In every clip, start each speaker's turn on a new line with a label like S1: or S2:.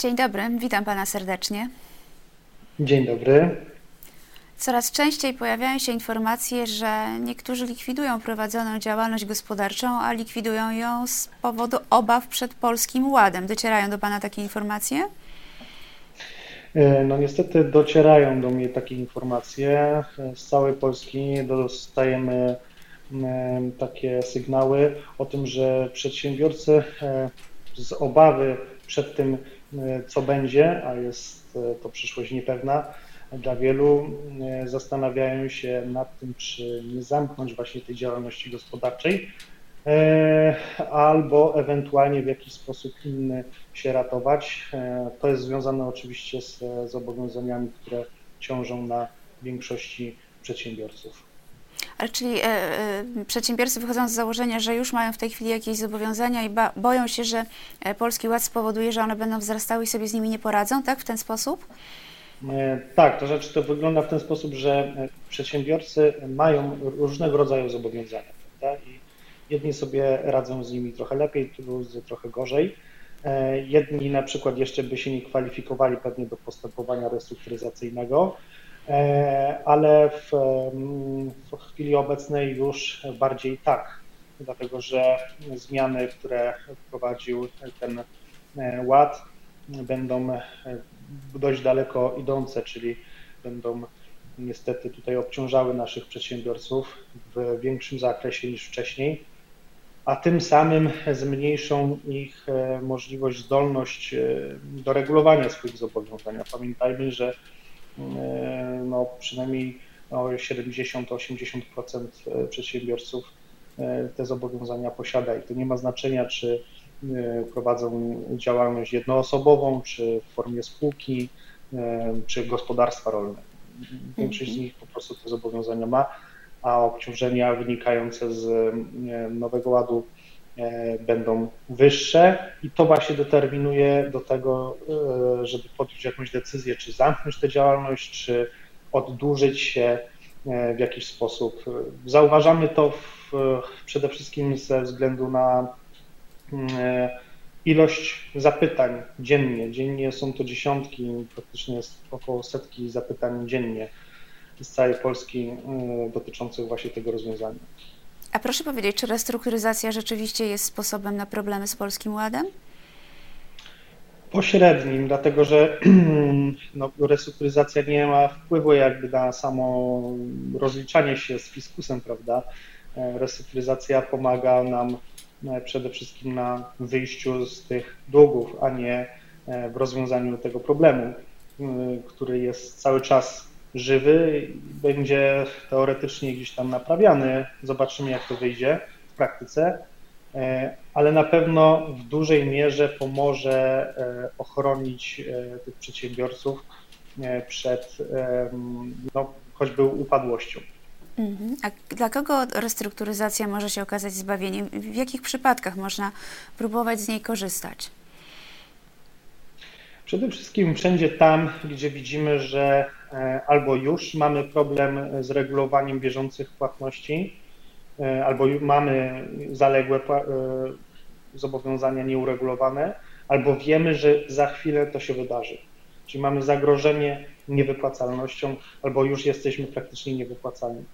S1: Dzień dobry, witam pana serdecznie.
S2: Dzień dobry.
S1: Coraz częściej pojawiają się informacje, że niektórzy likwidują prowadzoną działalność gospodarczą, a likwidują ją z powodu obaw przed polskim ładem. Docierają do pana takie informacje?
S2: E, no niestety docierają do mnie takie informacje. Z całej Polski dostajemy e, takie sygnały o tym, że przedsiębiorcy e, z obawy przed tym, co będzie, a jest to przyszłość niepewna, dla wielu zastanawiają się nad tym, czy nie zamknąć właśnie tej działalności gospodarczej, E, albo ewentualnie w jakiś sposób inny się ratować. E, to jest związane oczywiście z zobowiązaniami, które ciążą na większości przedsiębiorców.
S1: Ale czyli e, e, przedsiębiorcy wychodzą z założenia, że już mają w tej chwili jakieś zobowiązania i ba, boją się, że Polski Ład spowoduje, że one będą wzrastały i sobie z nimi nie poradzą, tak? W ten sposób?
S2: E, tak, to znaczy to wygląda w ten sposób, że przedsiębiorcy mają różnego rodzaju zobowiązania. Prawda? I Jedni sobie radzą z nimi trochę lepiej, drudzy trochę gorzej. E, jedni na przykład jeszcze by się nie kwalifikowali pewnie do postępowania restrukturyzacyjnego, e, ale w, w chwili obecnej już bardziej tak, dlatego że zmiany, które wprowadził ten e, ład, będą dość daleko idące, czyli będą niestety tutaj obciążały naszych przedsiębiorców w większym zakresie niż wcześniej a tym samym zmniejszą ich e, możliwość, zdolność e, do regulowania swoich zobowiązań. Pamiętajmy, że e, no, przynajmniej 70-80% przedsiębiorców te zobowiązania posiada i to nie ma znaczenia, czy prowadzą działalność jednoosobową, czy w formie spółki, czy gospodarstwa rolne. Większość z nich po prostu te zobowiązania ma a obciążenia wynikające z e, Nowego Ładu e, będą wyższe i to właśnie determinuje do tego, e, żeby podjąć jakąś decyzję, czy zamknąć tę działalność, czy oddłużyć się w jakiś sposób. Zauważamy to w, przede wszystkim ze względu na ilość zapytań dziennie. Dziennie są to dziesiątki, praktycznie jest około setki zapytań dziennie z całej Polski y, dotyczących właśnie tego rozwiązania.
S1: A proszę powiedzieć, czy restrukturyzacja rzeczywiście jest sposobem na problemy z Polskim Ładem?
S2: Pośrednim, dlatego że no, restrukturyzacja nie ma wpływu jakby na samo rozliczanie się z fiskusem, prawda? E, restrukturyzacja pomaga nam e, przede wszystkim na wyjściu z tych długów, a nie e, w rozwiązaniu tego problemu, który jest cały czas żywy, będzie teoretycznie gdzieś tam naprawiany. Zobaczymy, jak to wyjdzie w praktyce, e, ale na pewno w dużej mierze pomoże e, ochronić e, tych przedsiębiorców przed no, choćby upadłością.
S1: Mhm. A dla kogo restrukturyzacja może się okazać zbawieniem? W jakich przypadkach można próbować z niej korzystać?
S2: Przede wszystkim wszędzie tam, gdzie widzimy, że albo już mamy problem z regulowaniem bieżących płatności, e, albo mamy zaległe e, zobowiązania nieuregulowane, albo wiemy, że za chwilę to się wydarzy. Czyli mamy zagrożenie niewypłacalnością, albo już jesteśmy praktycznie niewypłacalni.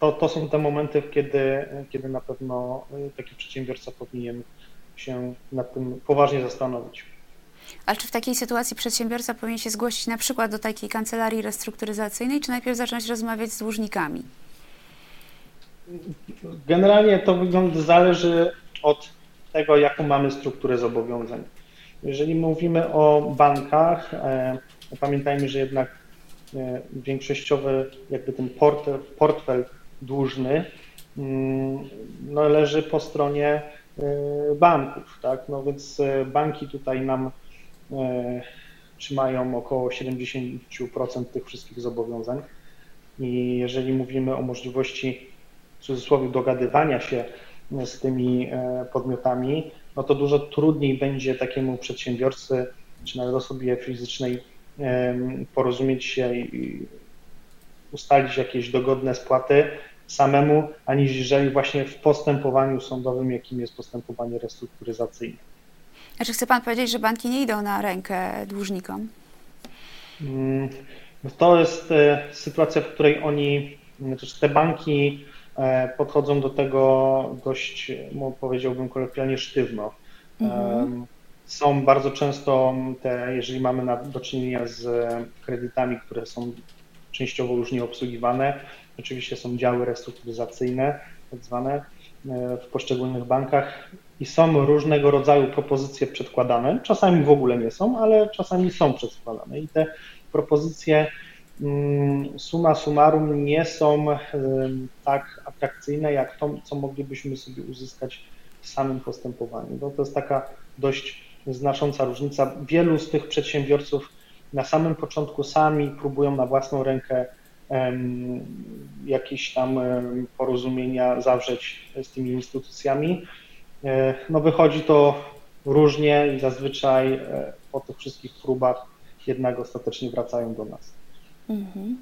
S2: To, to są te momenty, kiedy, kiedy na pewno taki przedsiębiorca powinien się nad tym poważnie zastanowić.
S1: Ale czy w takiej sytuacji przedsiębiorca powinien się zgłosić na przykład do takiej kancelarii restrukturyzacyjnej, czy najpierw zacząć rozmawiać z dłużnikami?
S2: Generalnie to wygląda, zależy od tego, jaką mamy strukturę zobowiązań. Jeżeli mówimy o bankach, e, pamiętajmy, że jednak e, większościowy jakby ten portfel, portfel dłużny mm, no, leży po stronie e, banków, tak? No więc banki tutaj nam trzymają około 70% tych wszystkich zobowiązań. I jeżeli mówimy o możliwości w cudzysłowie dogadywania się z tymi e, podmiotami, no to dużo trudniej będzie takiemu przedsiębiorcy czy nawet osobie fizycznej porozumieć się i ustalić jakieś dogodne spłaty samemu, aniżeli właśnie w postępowaniu sądowym, jakim jest postępowanie restrukturyzacyjne.
S1: A czy chce Pan powiedzieć, że banki nie idą na rękę dłużnikom?
S2: Mm, to jest e, sytuacja, w której oni, znaczy te banki e, podchodzą do tego dość, powiedziałbym kolokwialnie, sztywno. Mhm. Są bardzo często te, jeżeli mamy na, do czynienia z kredytami, które są częściowo już nieobsługiwane, oczywiście są działy restrukturyzacyjne, tak zwane, e, w poszczególnych bankach i są różnego rodzaju propozycje przedkładane. Czasami w ogóle nie są, ale czasami są przedkładane i te propozycje mm, suma summarum nie są tak atrakcyjne jak to, co moglibyśmy sobie uzyskać w samym postępowaniu. No to jest taka dość znacząca różnica. Wielu z tych przedsiębiorców na samym początku sami próbują na własną rękę jakieś tam porozumienia zawrzeć z tymi instytucjami. E, no wychodzi to różnie i zazwyczaj e, po tych wszystkich próbach jednak ostatecznie wracają do nas.
S1: Mhm.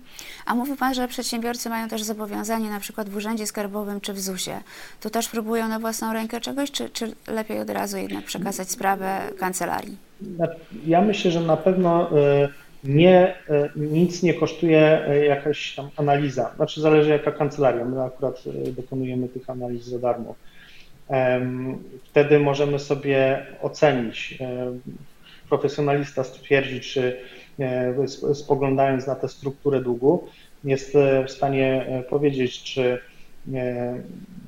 S1: A mówi Pan, że przedsiębiorcy mają też zobowiązanie na przykład w Urzędzie Skarbowym czy w ZUS-ie. Tu też próbują na własną rękę czegoś, czy, czy lepiej od razu jednak przekazać sprawę kancelarii?
S2: Ja myślę, że na pewno e, nie, e, nic nie kosztuje e, jakaś tam analiza. Znaczy zależy jaka kancelaria. My akurat dokonujemy tych analiz za darmo. Wtedy możemy sobie ocenić. Profesjonalista stwierdzi, czy spoglądając na tę strukturę długu, jest w stanie powiedzieć, czy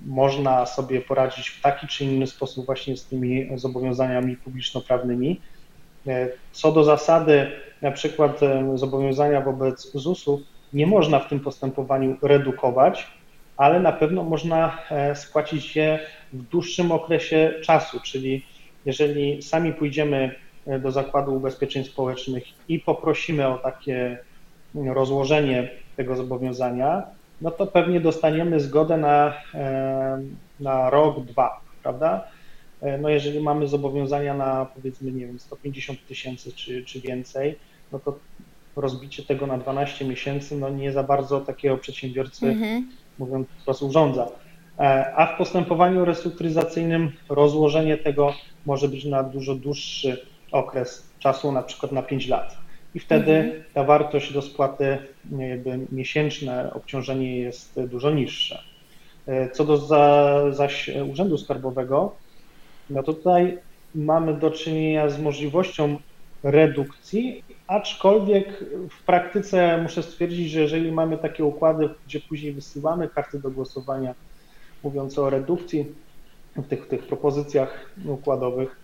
S2: można sobie poradzić w taki czy inny sposób właśnie z tymi zobowiązaniami publiczno-prawnymi. Co do zasady, na przykład zobowiązania wobec ZUS-u nie można w tym postępowaniu redukować, ale na pewno można e, spłacić je w dłuższym okresie czasu, czyli jeżeli sami pójdziemy e, do Zakładu Ubezpieczeń Społecznych i poprosimy o takie rozłożenie tego zobowiązania, no to pewnie dostaniemy zgodę na, e, na rok, dwa, prawda? No jeżeli mamy zobowiązania na powiedzmy, nie wiem, 150 tysięcy czy, czy więcej, no to rozbicie tego na 12 miesięcy, no nie za bardzo takiego przedsiębiorcy, mhm. mówiąc wprost, urządza. E, a w postępowaniu restrukturyzacyjnym rozłożenie tego może być na dużo dłuższy okres czasu, na przykład na 5 lat. I wtedy mhm. ta wartość do spłaty, jakby miesięczne obciążenie jest dużo niższe. E, co do za, zaś Urzędu Skarbowego, no tutaj mamy do czynienia z możliwością redukcji, aczkolwiek w praktyce muszę stwierdzić, że jeżeli mamy takie układy, gdzie później wysyłamy karty do głosowania mówiące o redukcji w tych, tych propozycjach układowych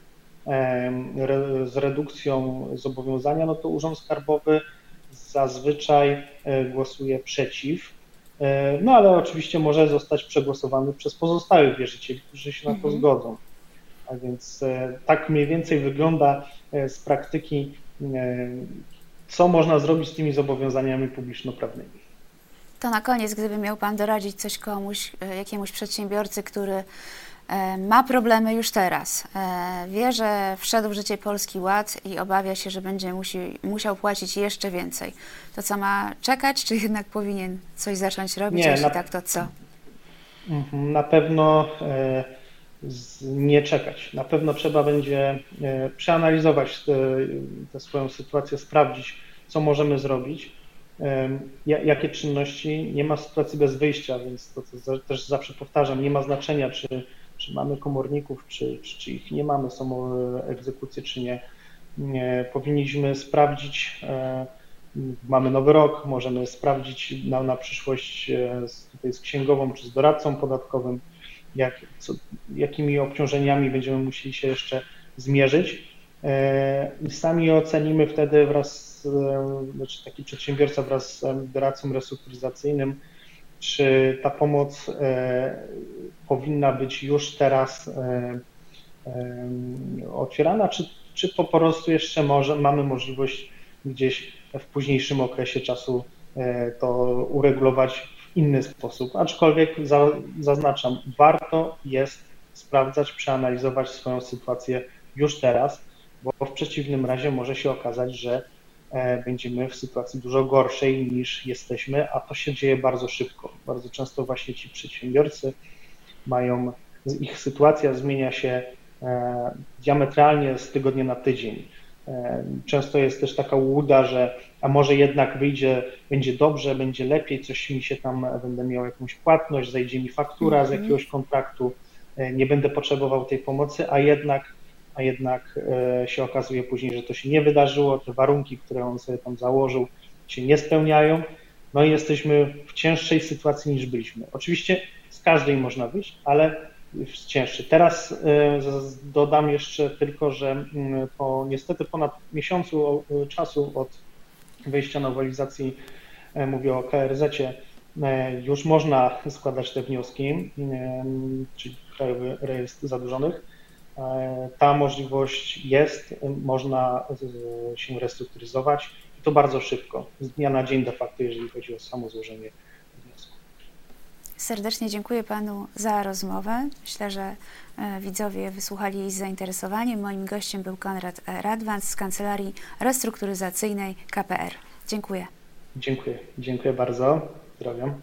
S2: z redukcją zobowiązania, no to Urząd Skarbowy zazwyczaj e, głosuje przeciw. E, no ale oczywiście może zostać przegłosowany przez pozostałych wierzycieli, którzy się na to mhm. zgodzą. A więc e, tak mniej więcej wygląda e, z praktyki, e, co można zrobić z tymi zobowiązaniami publiczno-prawnymi.
S1: To na koniec, gdyby miał Pan doradzić coś komuś, jakiemuś przedsiębiorcy, który ma problemy już teraz, wie, że wszedł w życie Polski Ład i obawia się, że będzie musi, musiał płacić jeszcze więcej, to co ma czekać, czy jednak powinien coś zacząć robić, Nie, jeśli na, tak, to co?
S2: Mhm, na pewno nie czekać. Na pewno trzeba będzie e, przeanalizować tę swoją sytuację, sprawdzić, co możemy zrobić, jakie czynności. Nie ma sytuacji bez wyjścia, więc to, co też zawsze powtarzam, nie ma znaczenia, czy, czy mamy komorników, czy, czy, czy ich nie mamy, są egzekucje, czy nie. nie. Powinniśmy sprawdzić, e, mamy nowy rok, możemy sprawdzić na, na przyszłość e, z, tutaj z księgową, czy z doradcą podatkowym, jak, co, jakimi obciążeniami będziemy musieli się jeszcze zmierzyć. E, I sami ocenimy wtedy wraz, znaczy taki przedsiębiorca wraz z doradcą restrukturyzacyjnym, czy ta pomoc e, powinna być już teraz e, otwierana, czy, czy po prostu jeszcze może, mamy możliwość gdzieś w późniejszym okresie czasu to uregulować inny sposób. Aczkolwiek za, zaznaczam, warto jest sprawdzać, przeanalizować swoją sytuację już teraz, bo w przeciwnym razie może się okazać, że e, będziemy w sytuacji dużo gorszej niż jesteśmy, a to się dzieje bardzo szybko. Bardzo często właśnie ci przedsiębiorcy mają, ich sytuacja zmienia się e, diametralnie z tygodnia na tydzień. E, Często jest też taka łuda, że a może jednak wyjdzie, będzie dobrze, będzie lepiej, coś mi się tam, będę miał jakąś płatność, zajdzie mi faktura z
S1: Mhm.
S2: jakiegoś kontraktu, e, nie będę potrzebował tej pomocy, a jednak, a jednak e, się okazuje później, że to się nie wydarzyło, te warunki, które on sobie tam założył, się nie spełniają, no i jesteśmy w cięższej sytuacji niż byliśmy. Oczywiście z każdej można wyjść, ale w cięższej. Teraz e, dodam jeszcze tylko, że mm, po niestety ponad miesiącu czasu od wejścia nowelizacji, e, mówię o KRZ-cie, e, już można składać te wnioski, em, czyli Krajowy Rejestr Zadłużonych. E, Ta możliwość jest, e, można e, się restrukturyzować i to bardzo szybko, z dnia na dzień de facto, jeżeli chodzi o samo złożenie.
S1: Serdecznie dziękuję Panu za rozmowę. Myślę, że e, widzowie wysłuchali jej z zainteresowaniem. Moim gościem był Konrad e, Radwan z Kancelarii Restrukturyzacyjnej KPR. Dziękuję.
S2: Dziękuję, dziękuję bardzo, pozdrawiam.